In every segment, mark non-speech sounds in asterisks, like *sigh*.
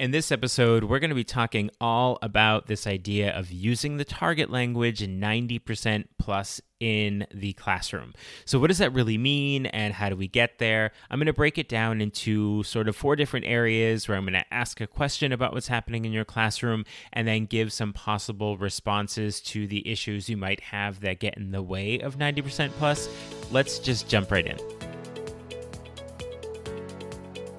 In this episode, we're going to be talking all about this idea of using the target language 90% plus in the classroom. So, what does that really mean and how do we get there? I'm going to break it down into sort of four different areas where I'm going to ask a question about what's happening in your classroom and then give some possible responses to the issues you might have that get in the way of 90% plus. Let's just jump right in.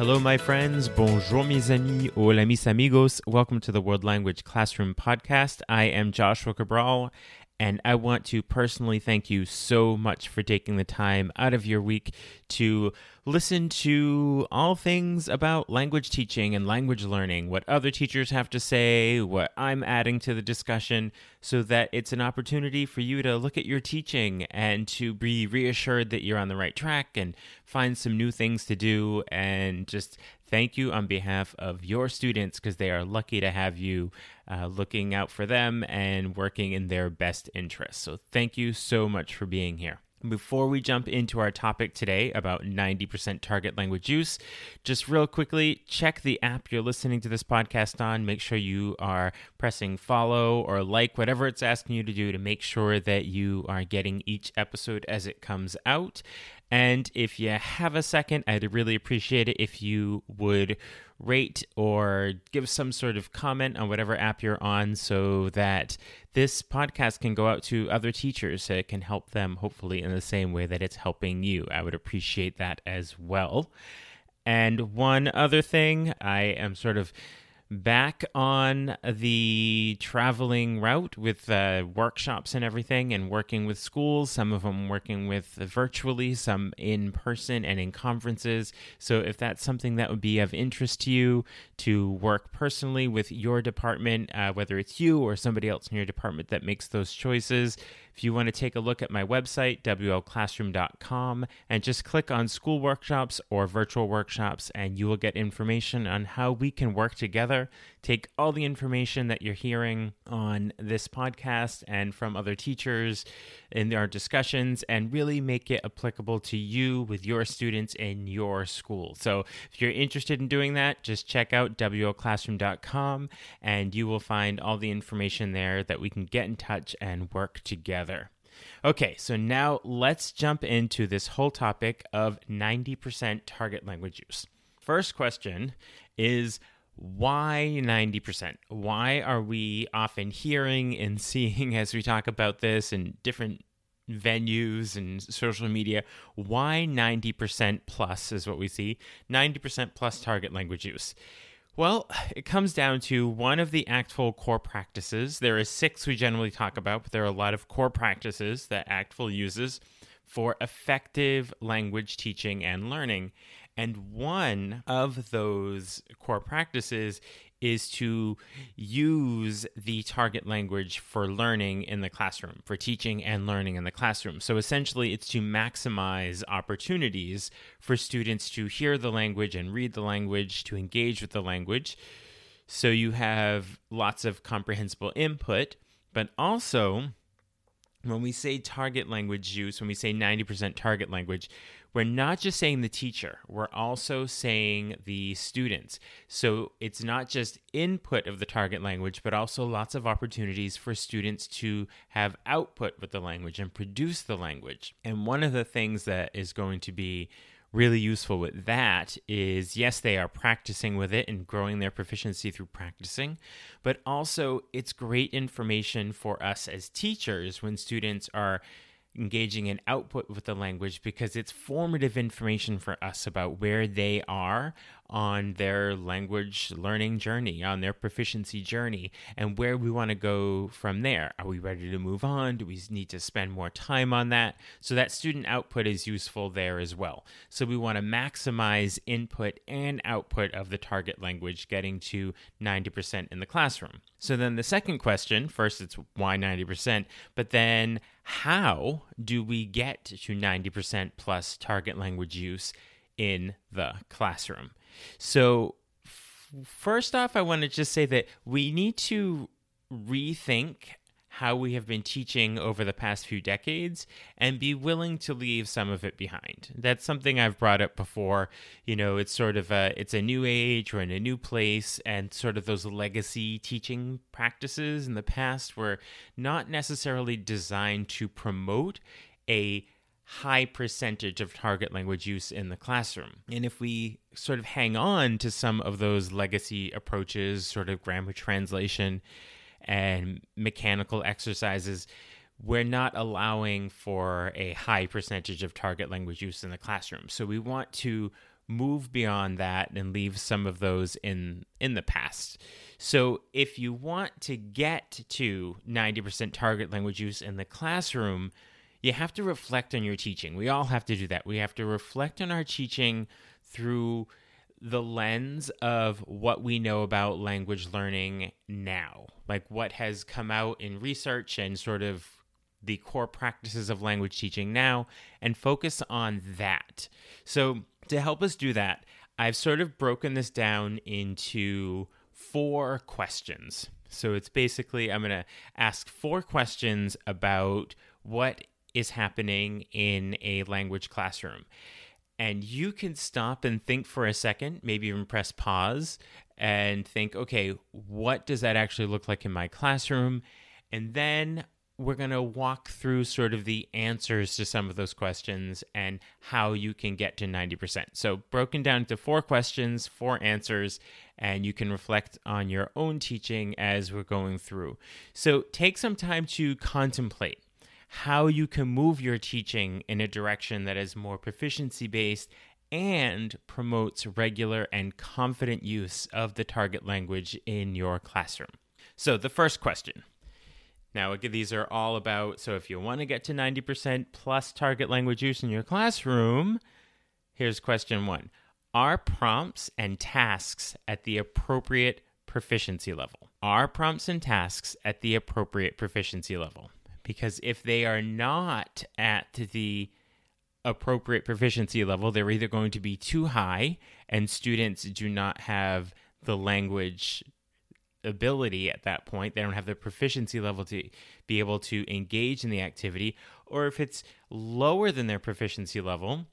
Hello, my friends. Bonjour, mes amis. Hola, mis amigos. Welcome to the World Language Classroom Podcast. I am Joshua Cabral, and I want to personally thank you so much for taking the time out of your week to listen to all things about language teaching and language learning, what other teachers have to say, what I'm adding to the discussion, so that it's an opportunity for you to look at your teaching and to be reassured that you're on the right track and find some new things to do and just thank you on behalf of your students because they are lucky to have you uh, looking out for them and working in their best interest. So, thank you so much for being here. Before we jump into our topic today about 90% target language use, just real quickly, check the app you're listening to this podcast on. Make sure you are pressing follow or like, whatever it's asking you to do to make sure that you are getting each episode as it comes out. And if you have a second, I'd really appreciate it if you would rate or give some sort of comment on whatever app you're on so that this podcast can go out to other teachers so it can help them hopefully in the same way that it's helping you. I would appreciate that as well. And one other thing, I am sort of back on the traveling route with uh, workshops and everything and working with schools some of them working with virtually some in person and in conferences. So if that's something that would be of interest to you to work personally with your department uh, whether it's you or somebody else in your department that makes those choices if you want to take a look at my website, wlclassroom.com, and just click on school workshops or virtual workshops, and you will get information on how we can work together, take all the information that you're hearing on this podcast and from other teachers in our discussions, and really make it applicable to you with your students in your school. So if you're interested in doing that, just check out wlclassroom.com, and you will find all the information there that we can get in touch and work together. Okay, so now let's jump into this whole topic of 90% target language use. First question is why 90%? Why are we often hearing and *laughs* seeing as we talk about this in different venues and social media? Why 90% plus is what we see? 90% plus target language use. Well, it comes down to one of the ACTFL core practices. There are six we generally talk about, but there are a lot of core practices that ACTFL uses for effective language teaching and learning. And one of those core practices is to use the target language for learning in the classroom, for teaching and learning in the classroom. So essentially, it's to maximize opportunities for students to hear the language and read the language, to engage with the language. So you have lots of comprehensible input, but also when we say target language use, when we say 90% target language, we're not just saying the teacher, we're also saying the students. So it's not just input of the target language, but also lots of opportunities for students to have output with the language and produce the language. And one of the things that is going to be really useful with that is yes, they are practicing with it and growing their proficiency through practicing, but also it's great information for us as teachers when students are engaging in output with the language because it's formative information for us about where they are on their language learning journey, on their proficiency journey, and where we want to go from there. Are we ready to move on? Do we need to spend more time on that? So that student output is useful there as well. So we want to maximize input and output of the target language, getting to 90% in the classroom. So then the second question first, it's why 90%, but then how do we get to 90% plus target language use in the classroom? So, f- first off, I want to just say that we need to rethink how we have been teaching over the past few decades and be willing to leave some of it behind. That's something I've brought up before. You know, it's sort of a it's a new age, we're in a new place and sort of those legacy teaching practices in the past were not necessarily designed to promote a high percentage of target language use in the classroom. And if we sort of hang on to some of those legacy approaches, sort of grammar translation and mechanical exercises, we're not allowing for a high percentage of target language use in the classroom. So we want to move beyond that and leave some of those in in the past. So if you want to get to 90% target language use in the classroom, you have to reflect on your teaching. We all have to do that. We have to reflect on our teaching through the lens of what we know about language learning now, like what has come out in research and sort of the core practices of language teaching now, and focus on that. So, to help us do that, I've sort of broken this down into four questions. So, it's basically I'm going to ask four questions about what is happening in a language classroom. And you can stop and think for a second, maybe even press pause and think, okay, what does that actually look like in my classroom? And then we're going to walk through sort of the answers to some of those questions and how you can get to 90%. So, broken down into four questions, four answers, and you can reflect on your own teaching as we're going through. So, take some time to contemplate how you can move your teaching in a direction that is more proficiency based and promotes regular and confident use of the target language in your classroom. So, the first question. Now, these are all about so if you want to get to 90% plus target language use in your classroom, here's question one Are prompts and tasks at the appropriate proficiency level? Are prompts and tasks at the appropriate proficiency level? Because if they are not at the appropriate proficiency level, they're either going to be too high and students do not have the language ability at that point. They don't have the proficiency level to be able to engage in the activity. Or if it's lower than their proficiency level,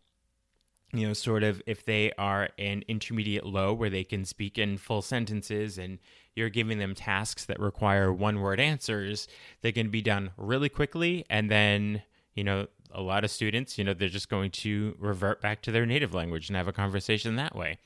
you know, sort of if they are an intermediate low where they can speak in full sentences and you're giving them tasks that require one word answers, they can be done really quickly. And then, you know, a lot of students, you know, they're just going to revert back to their native language and have a conversation that way.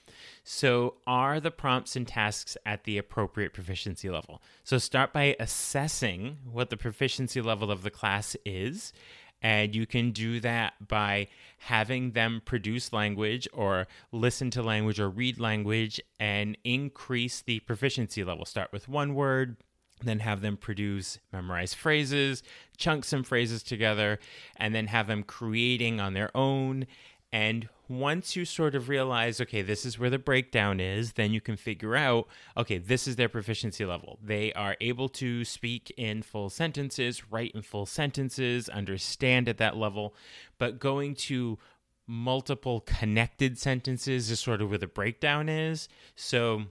So, are the prompts and tasks at the appropriate proficiency level? So, start by assessing what the proficiency level of the class is and you can do that by having them produce language or listen to language or read language and increase the proficiency level. Start with one word, then have them produce memorized phrases, chunk some phrases together, and then have them creating on their own and once you sort of realize, okay, this is where the breakdown is, then you can figure out, okay, this is their proficiency level. They are able to speak in full sentences, write in full sentences, understand at that level, but going to multiple connected sentences is sort of where the breakdown is. So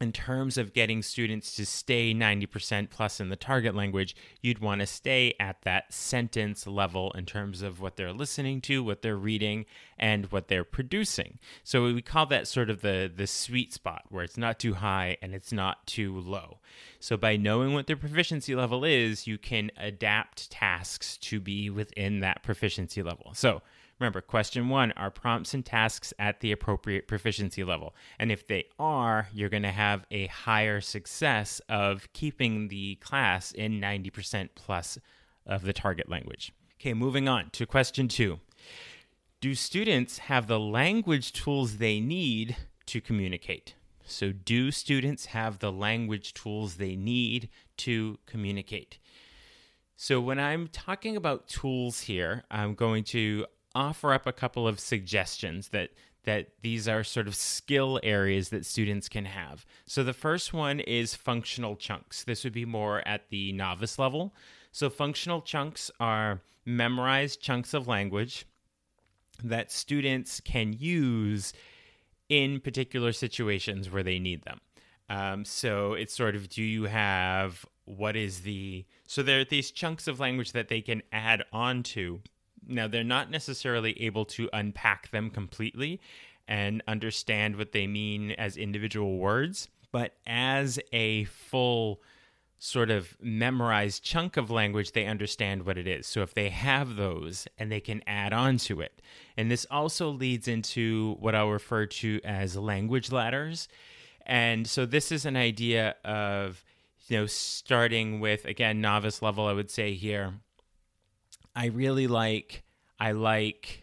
in terms of getting students to stay 90% plus in the target language, you'd want to stay at that sentence level in terms of what they're listening to, what they're reading, and what they're producing. So we call that sort of the, the sweet spot where it's not too high and it's not too low. So by knowing what their proficiency level is, you can adapt tasks to be within that proficiency level. So Remember, question one are prompts and tasks at the appropriate proficiency level? And if they are, you're going to have a higher success of keeping the class in 90% plus of the target language. Okay, moving on to question two Do students have the language tools they need to communicate. So, do students have the language tools they need to communicate? So, when I'm talking about tools here, I'm going to offer up a couple of suggestions that that these are sort of skill areas that students can have. So the first one is functional chunks. This would be more at the novice level. So functional chunks are memorized chunks of language that students can use in particular situations where they need them. Um, so it's sort of do you have what is the so there are these chunks of language that they can add on to now, they're not necessarily able to unpack them completely and understand what they mean as individual words, but as a full sort of memorized chunk of language, they understand what it is. So if they have those and they can add on to it. And this also leads into what I'll refer to as language ladders. And so this is an idea of, you know, starting with, again, novice level, I would say here, I really like, I like,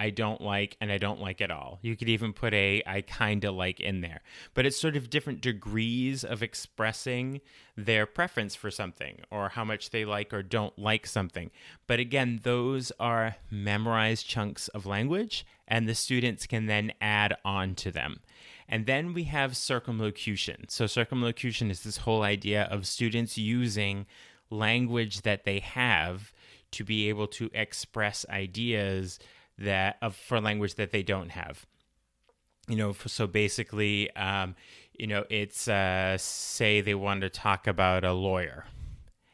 I don't like, and I don't like at all. You could even put a I kind of like in there. But it's sort of different degrees of expressing their preference for something or how much they like or don't like something. But again, those are memorized chunks of language, and the students can then add on to them. And then we have circumlocution. So, circumlocution is this whole idea of students using language that they have to be able to express ideas that of for language that they don't have. You know so basically um, you know it's uh, say they want to talk about a lawyer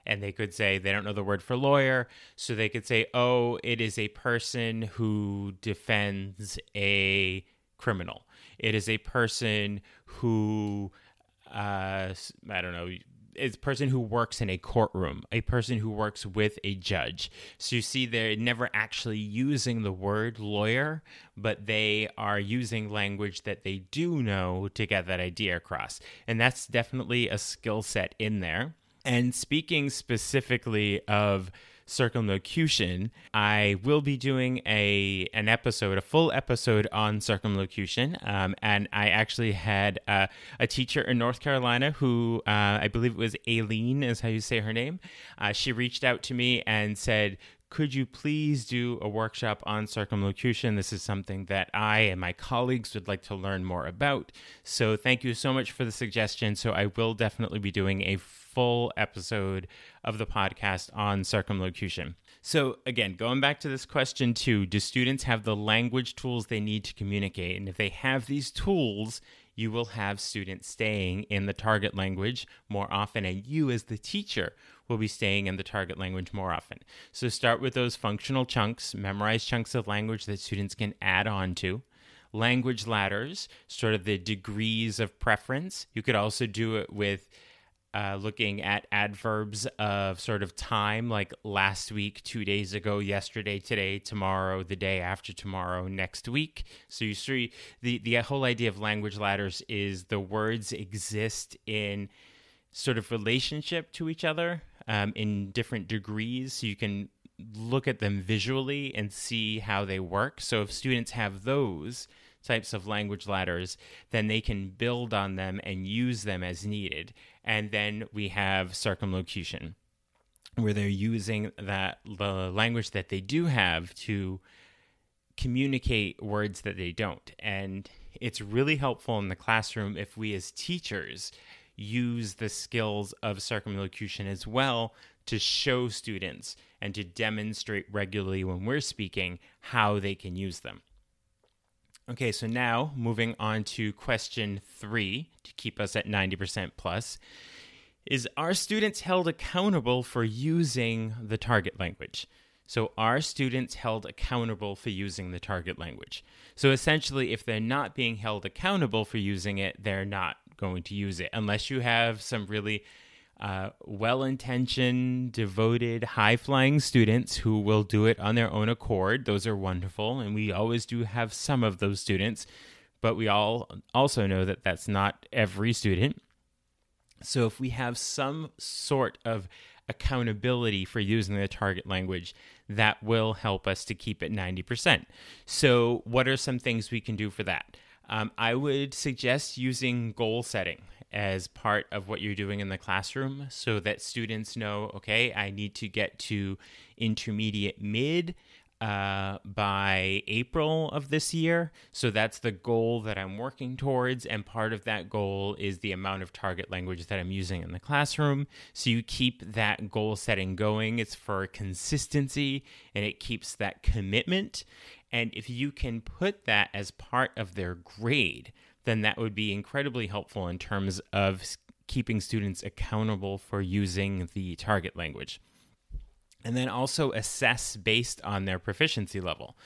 and they could say they don't know the word for lawyer so they could say oh it is a person who defends a criminal. It is a person who uh, i don't know is a person who works in a courtroom, a person who works with a judge. So you see, they're never actually using the word lawyer, but they are using language that they do know to get that idea across. And that's definitely a skill set in there. And speaking specifically of circumlocution, I will be doing a an episode, a full episode on circumlocution. Um, and I actually had uh, a teacher in North Carolina who uh, I believe it was Aileen, is how you say her name. Uh, she reached out to me and said, could you please do a workshop on circumlocution? This is something that I and my colleagues would like to learn more about. So, thank you so much for the suggestion. So, I will definitely be doing a full episode of the podcast on circumlocution. So, again, going back to this question too, do students have the language tools they need to communicate? And if they have these tools, you will have students staying in the target language more often, and you, as the teacher, will be staying in the target language more often. So, start with those functional chunks, memorize chunks of language that students can add on to language ladders, sort of the degrees of preference. You could also do it with uh, looking at adverbs of sort of time, like last week, two days ago, yesterday, today, tomorrow, the day after tomorrow, next week. So you see, the the whole idea of language ladders is the words exist in sort of relationship to each other um, in different degrees, so you can look at them visually and see how they work. So if students have those types of language ladders, then they can build on them and use them as needed. And then we have circumlocution, where they're using that the language that they do have to communicate words that they don't. And it's really helpful in the classroom if we as teachers use the skills of circumlocution as well to show students and to demonstrate regularly when we're speaking how they can use them. Okay, so now moving on to question three to keep us at 90% plus is are students held accountable for using the target language? So, are students held accountable for using the target language? So, essentially, if they're not being held accountable for using it, they're not going to use it unless you have some really uh, well intentioned, devoted, high flying students who will do it on their own accord. Those are wonderful. And we always do have some of those students, but we all also know that that's not every student. So if we have some sort of accountability for using the target language, that will help us to keep it 90%. So, what are some things we can do for that? Um, I would suggest using goal setting as part of what you're doing in the classroom so that students know okay, I need to get to intermediate mid uh, by April of this year. So that's the goal that I'm working towards. And part of that goal is the amount of target language that I'm using in the classroom. So you keep that goal setting going. It's for consistency and it keeps that commitment. And if you can put that as part of their grade, then that would be incredibly helpful in terms of keeping students accountable for using the target language and then also assess based on their proficiency level.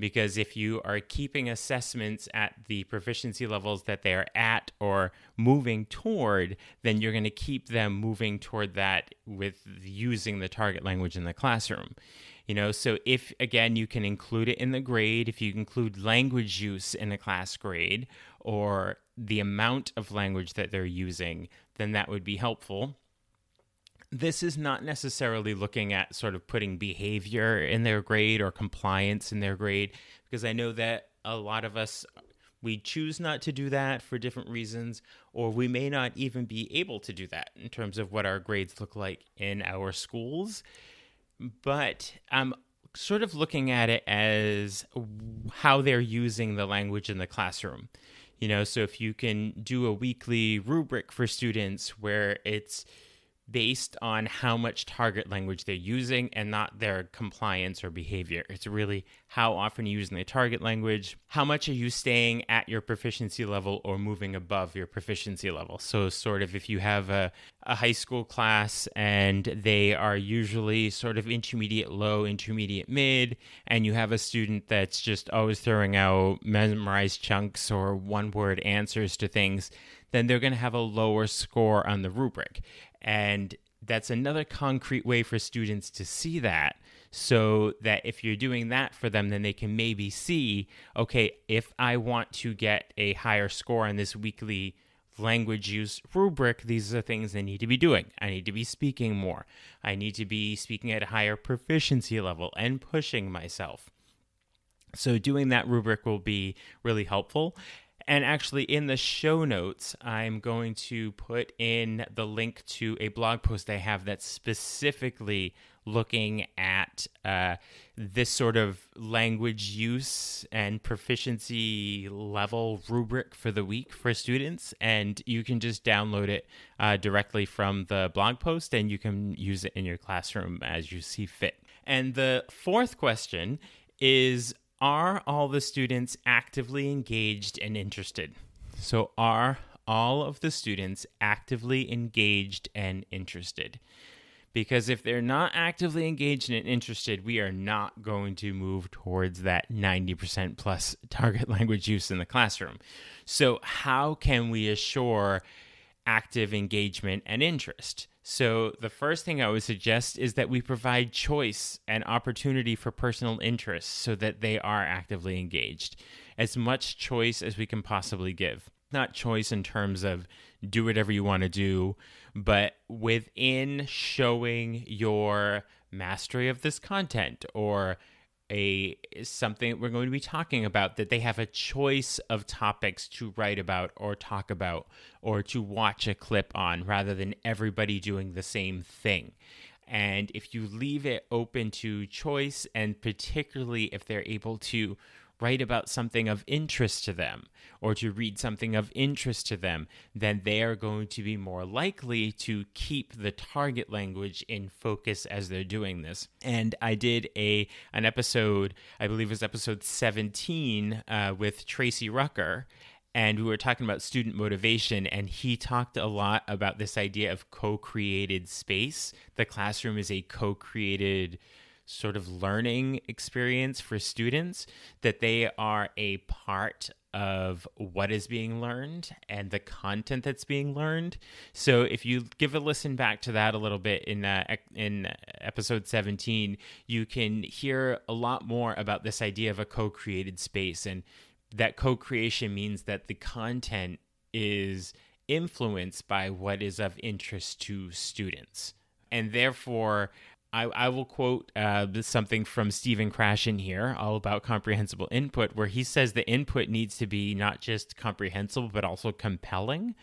Because if you are keeping assessments at the proficiency levels that they are at or moving toward, then you're going to keep them moving toward that with using the target language in the classroom. You know, so if again you can include it in the grade, if you include language use in a class grade or the amount of language that they're using, then that would be helpful this is not necessarily looking at sort of putting behavior in their grade or compliance in their grade, because I know that a lot of us we choose not to do that for different reasons, or we may not even be able to do that in terms of what our grades look like in our schools. But I'm sort of looking at it as how they're using the language in the classroom. You know, so if you can do a weekly rubric for students where it's based on how much target language they're using and not their compliance or behavior. It's really how often you're using the target language, how much are you staying at your proficiency level or moving above your proficiency level. So, sort of if you have a, a high school class and they are usually sort of intermediate low, intermediate mid, and you have a student that's just always throwing out memorized chunks or one word answers to things then they're going to have a lower score on the rubric. And that's another concrete way for students to see that so that if you're doing that for them then they can maybe see okay if i want to get a higher score on this weekly language use rubric these are things i need to be doing. I need to be speaking more. I need to be speaking at a higher proficiency level and pushing myself. So doing that rubric will be really helpful and actually, in the show notes, I'm going to put in the link to a blog post I have that's specifically looking at uh, this sort of language use and proficiency level rubric for the week for students. And you can just download it uh, directly from the blog post and you can use it in your classroom as you see fit. And the fourth question is are all the students actively engaged and interested? So, are all of the students actively engaged and interested? Because if they're not actively engaged and interested, we are not going to move towards that 90% plus *laughs* target language use in the classroom. So, how can we assure active engagement and interest? So, the first thing I would suggest is that we provide choice and opportunity for personal interests so that they are actively engaged. As much choice as we can possibly give. Not choice in terms of do whatever you want to do, but within showing your mastery of this content or a something we're going to be talking about that they have a choice of topics to write about or talk about or to watch a clip on rather than everybody doing the same thing. And if you leave it open to choice and particularly if they're able to write about something of interest to them or to read something of interest to them, then they are going to be more likely to keep the target language in focus as they're doing this. And I did a an episode, I believe it was episode 17 uh, with Tracey Rucker, and we were talking about student motivation and he talked a lot about this idea of co-created space the classroom is a co-created sort of learning experience for students that they are a part of what is being learned and the content that's being learned. So if you give a listen back to that a little bit in uh, in episode 17, you can hear a lot more about this idea of a co-created space and that co-creation means that the content is influenced by what is of interest to students. And therefore, I, I will quote uh, something from Stephen Krashen here, all about comprehensible input, where he says the input needs to be not just comprehensible, but also compelling.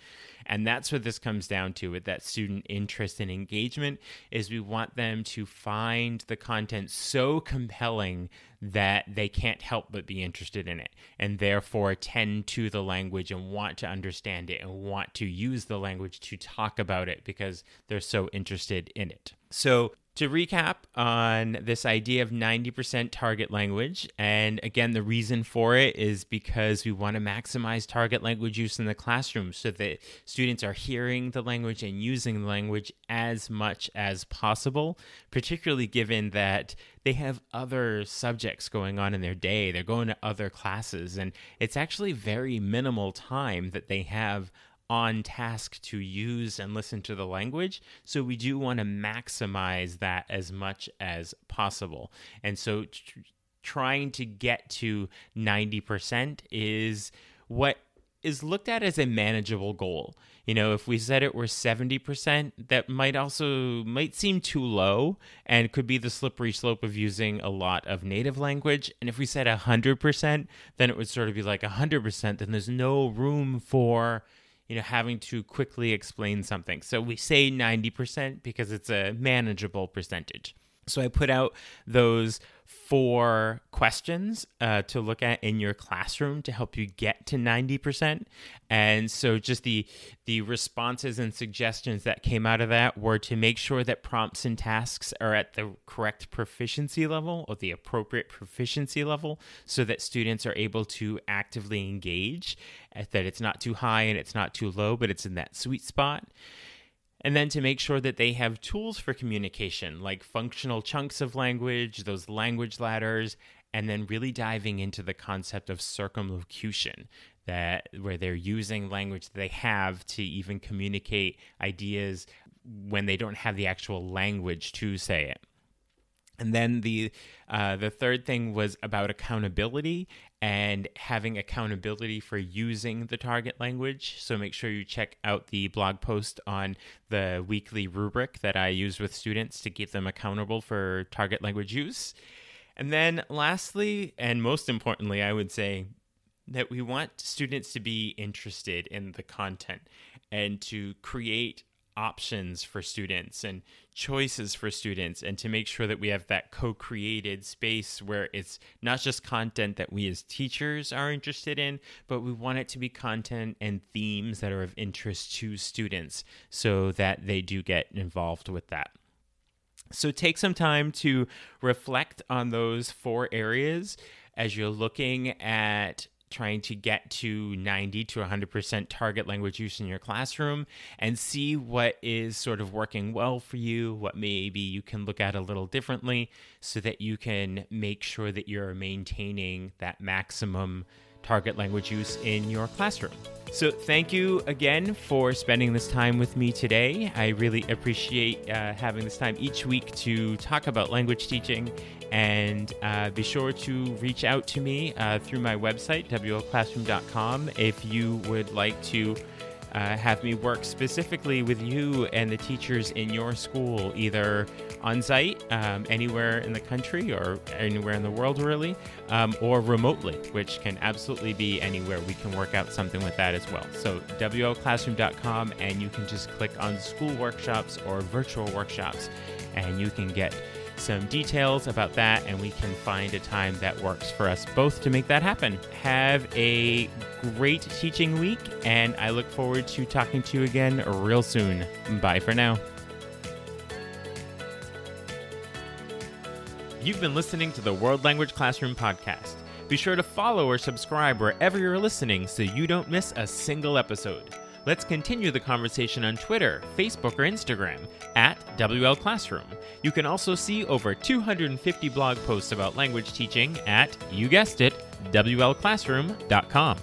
And that's what this comes down to with that student interest and engagement is we want them to find the content so compelling that they can't help but be interested in it and therefore tend to the language and want to understand it and want to use the language to talk about it because they're so interested in it. So to recap on this idea of 90% target language, and again, the reason for it is because we want to maximize target language use in the classroom so that students are hearing the language and using the language as much as possible, particularly given that they have other subjects going on in their day. They're going to other classes, and it's actually very minimal time that they have on task to use and listen to the language. So we do want to maximize that as much as possible. And so tr- trying to get to 90% is what is looked at as a manageable goal. You know, if we said it were 70%, that might also might seem too low and could be the slippery slope of using a lot of native language. And if we said 100%, then it would sort of be like 100%, then there's no room for you know, having to quickly explain something. So we say 90% because it's a manageable percentage. So I put out those four questions uh, to look at in your classroom to help you get to 90%. And so just the the responses and suggestions that came out of that were to make sure that prompts and tasks are at the correct proficiency level or the appropriate proficiency level so that students are able to actively engage, that it's not too high and it's not too low, but it's in that sweet spot and then to make sure that they have tools for communication like functional chunks of language, those language ladders, and then really diving into the concept of circumlocution that where they're using language that they have to even communicate ideas when they don't have the actual language to say it. And then the uh, the third thing was about accountability and having accountability for using the target language. So make sure you check out the blog post on the weekly rubric that I use with students to keep them accountable for target language use. And then lastly, and most importantly, I would say that we want students to be interested in the content and to create options for students and choices for students and to make sure that we have that co-created space where it's not just content that we as teachers are interested in but we want it to be content and themes that are of interest to students so that they do get involved with that. So take some time to reflect on those four areas as you're looking at trying to get to 90 to 100% target language use in your classroom and see what is sort of working well for you, what maybe you can look at a little differently so that you can make sure that you're maintaining that maximum target language use in your classroom. So, thank you again for spending this time with me today. I really appreciate uh, having this time each week to talk about language teaching. And uh, be sure to reach out to me uh, through my website, wlclassroom.com, if you would like to uh, have me work specifically with you and the teachers in your school, either on site, um, anywhere in the country or anywhere in the world, really, um, or remotely, which can absolutely be anywhere. We can work out something with that as well. So, WLClassroom.com, and you can just click on school workshops or virtual workshops, and you can get some details about that, and we can find a time that works for us both to make that happen. Have a great teaching week, and I look forward to talking to you again real soon. Bye for now. You've been listening to the World Language Classroom podcast. Be sure to follow or subscribe wherever you're listening so you don't miss a single episode. Let's continue the conversation on Twitter, Facebook, or Instagram at WL Classroom. You can also see over 250 blog posts about language teaching at, you guessed it, WLClassroom.com.